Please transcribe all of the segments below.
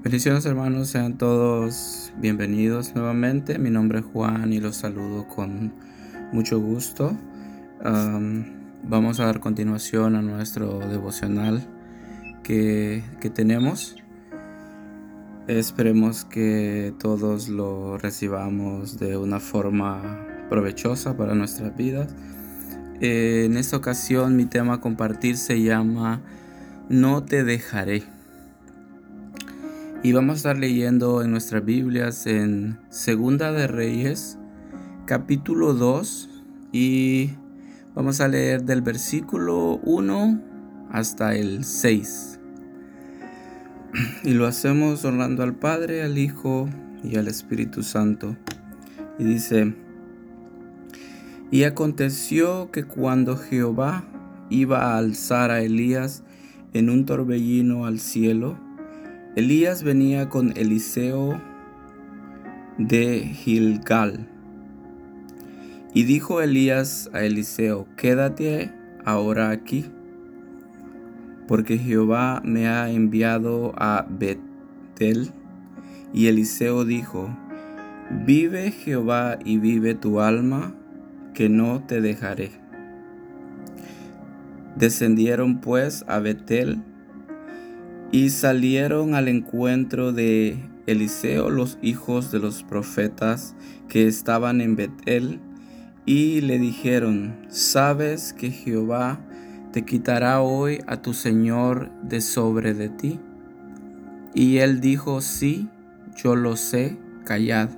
Bendiciones hermanos, sean todos bienvenidos nuevamente. Mi nombre es Juan y los saludo con mucho gusto. vamos a dar continuación a nuestro devocional que, que tenemos. Esperemos que todos lo recibamos de una forma provechosa para nuestras vidas. en esta ocasión mi tema a compartir se llama No te dejaré. Y vamos a estar leyendo en nuestras Biblias en Segunda de Reyes, capítulo 2, y vamos a leer del versículo 1 hasta el 6. Y lo hacemos honrando al Padre, al Hijo y al Espíritu Santo. Y dice, y aconteció que cuando Jehová iba a alzar a Elías en un torbellino al cielo, Elías venía con Eliseo de Gilgal. Y dijo Elías a Eliseo, quédate ahora aquí, porque Jehová me ha enviado a Betel. Y Eliseo dijo, vive Jehová y vive tu alma, que no te dejaré. Descendieron pues a Betel y salieron al encuentro de Eliseo los hijos de los profetas que estaban en Betel y le dijeron, ¿sabes que Jehová te quitará hoy a tu Señor de sobre de ti? Y él dijo, sí, yo lo sé, callad.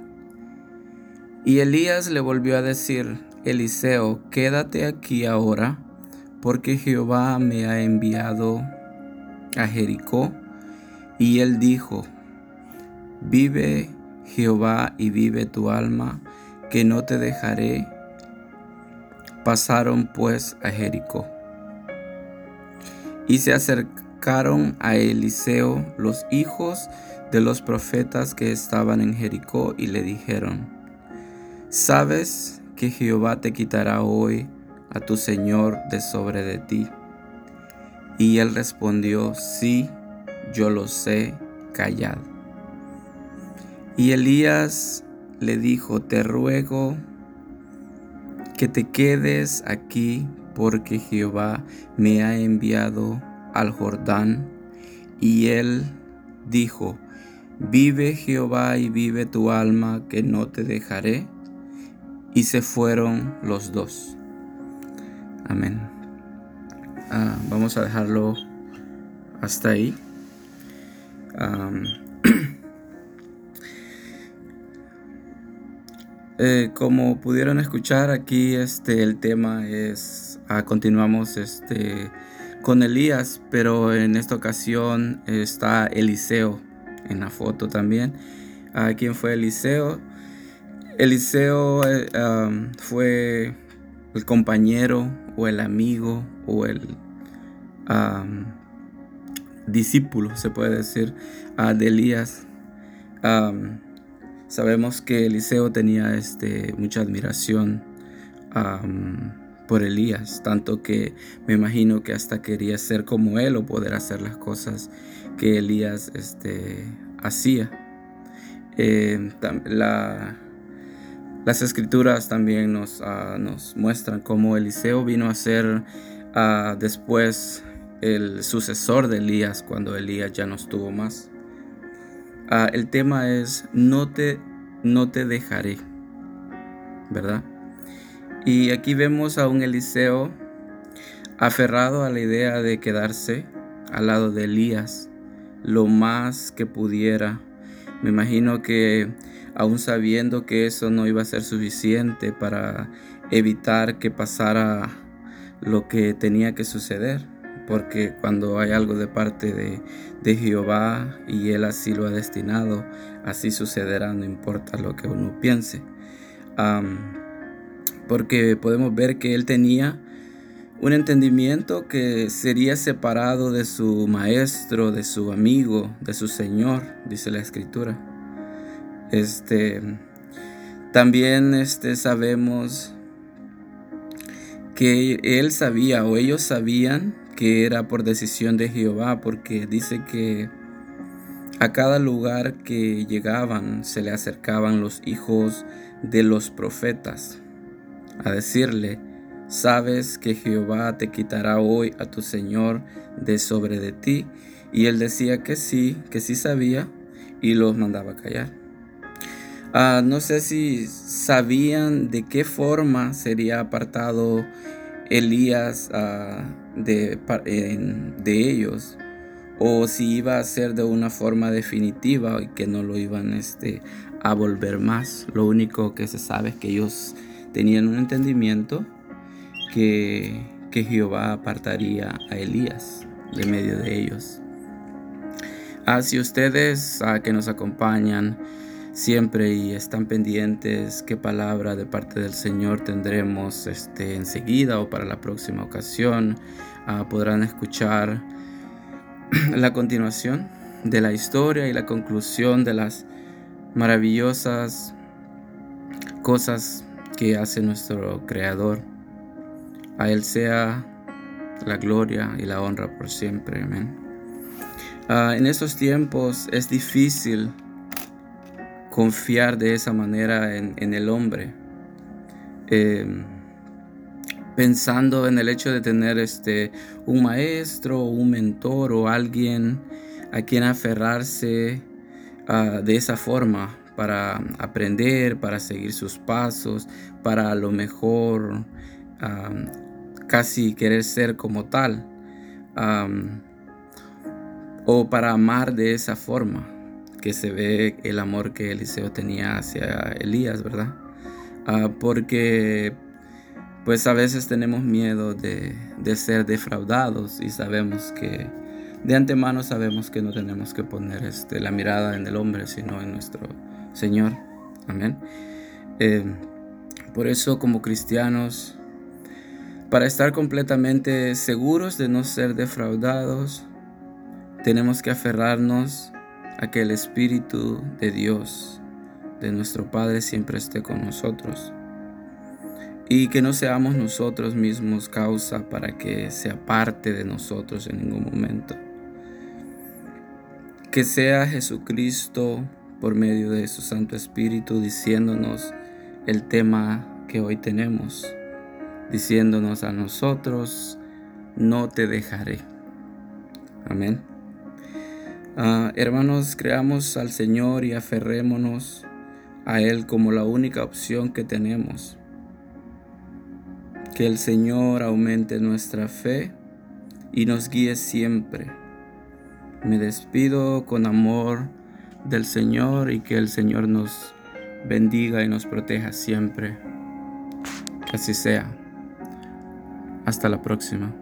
Y Elías le volvió a decir, Eliseo, quédate aquí ahora, porque Jehová me ha enviado a Jericó, y él dijo, Vive Jehová y vive tu alma, que no te dejaré. Pasaron pues a Jericó. Y se acercaron a Eliseo los hijos de los profetas que estaban en Jericó y le dijeron, ¿sabes que Jehová te quitará hoy a tu Señor de sobre de ti? Y él respondió, sí, yo lo sé, callad. Y Elías le dijo, te ruego que te quedes aquí porque Jehová me ha enviado al Jordán. Y él dijo, vive Jehová y vive tu alma, que no te dejaré. Y se fueron los dos. Amén. Ah, vamos a dejarlo hasta ahí. Eh, como pudieron escuchar aquí, este, el tema es, ah, continuamos este, con Elías, pero en esta ocasión está Eliseo en la foto también. Uh, ¿Quién fue Eliseo? Eliseo eh, fue el compañero o el amigo o el discípulo, se puede decir, de Elías. sabemos que Eliseo tenía este, mucha admiración por Elías, tanto que me imagino que hasta quería ser como él o poder hacer las cosas que Elías este, hacía. Eh, la, las escrituras también nos, ah, nos muestran cómo Eliseo vino a ser ah, después el sucesor de Elías cuando Elías ya no estuvo más. Ah, el tema es no te, no te dejaré, ¿verdad? Y aquí vemos a un Eliseo aferrado a la idea de quedarse al lado de Elías lo más que pudiera. Me imagino que aún sabiendo que eso no iba a ser suficiente para evitar que pasara lo que tenía que suceder. Porque cuando hay algo de parte de, Jehová y Él así lo ha destinado, así sucederá, no importa lo que uno piense. porque podemos ver que Él tenía un entendimiento que sería separado de su maestro, de su amigo, de su Señor, dice la Escritura. Este, también este, sabemos que él sabía o ellos sabían que era por decisión de Jehová, porque dice que A cada lugar que llegaban se le acercaban los hijos de los profetas a decirle, sabes que Jehová te quitará hoy a tu Señor de sobre de ti. Y él decía que sí, que sí sabía y los mandaba callar. Ah, no sé si sabían de qué forma sería apartado Elías ah, de, de, ellos o si iba a ser de una forma definitiva y que no lo iban este, a volver más. Lo único que se sabe es que ellos tenían un entendimiento que, que Jehová apartaría a Elías de medio de ellos. Ah, si ustedes que nos acompañan siempre y están pendientes qué palabra de parte del Señor tendremos este, enseguida o para la próxima ocasión, ah, podrán escuchar la continuación de la historia y la conclusión de las maravillosas cosas que hace nuestro Creador. A Él sea la gloria y la honra por siempre. Amén. Ah, en estos tiempos es difícil confiar de esa manera en, el hombre. Em, pensando en el hecho de tener este, un maestro, un mentor o alguien a quien aferrarse ah, de esa forma para aprender, para seguir sus pasos, para a lo mejor casi querer ser como tal, o para amar de esa forma, que se ve el amor que Eliseo tenía hacia Elías, ¿verdad? Ah, porque pues a veces tenemos miedo de, de ser defraudados y sabemos que de antemano sabemos que no tenemos que poner este, la mirada en el hombre, sino en nuestro Señor. Amén. Eh, por eso como cristianos, para estar completamente seguros de no ser defraudados, tenemos que aferrarnos a que el Espíritu de Dios, de nuestro Padre, siempre esté con nosotros. Y que no seamos nosotros mismos causa para que se aparte de nosotros en ningún momento. Que sea Jesucristo por medio de su Santo Espíritu diciéndonos el tema que hoy tenemos, diciéndonos a nosotros, no te dejaré. Amén. Ah, hermanos, creamos al Señor y aferrémonos a Él como la única opción que tenemos. Que el Señor aumente nuestra fe y nos guíe siempre. Me despido con amor del Señor y que el Señor nos bendiga y nos proteja siempre. Que así sea. Hasta la próxima.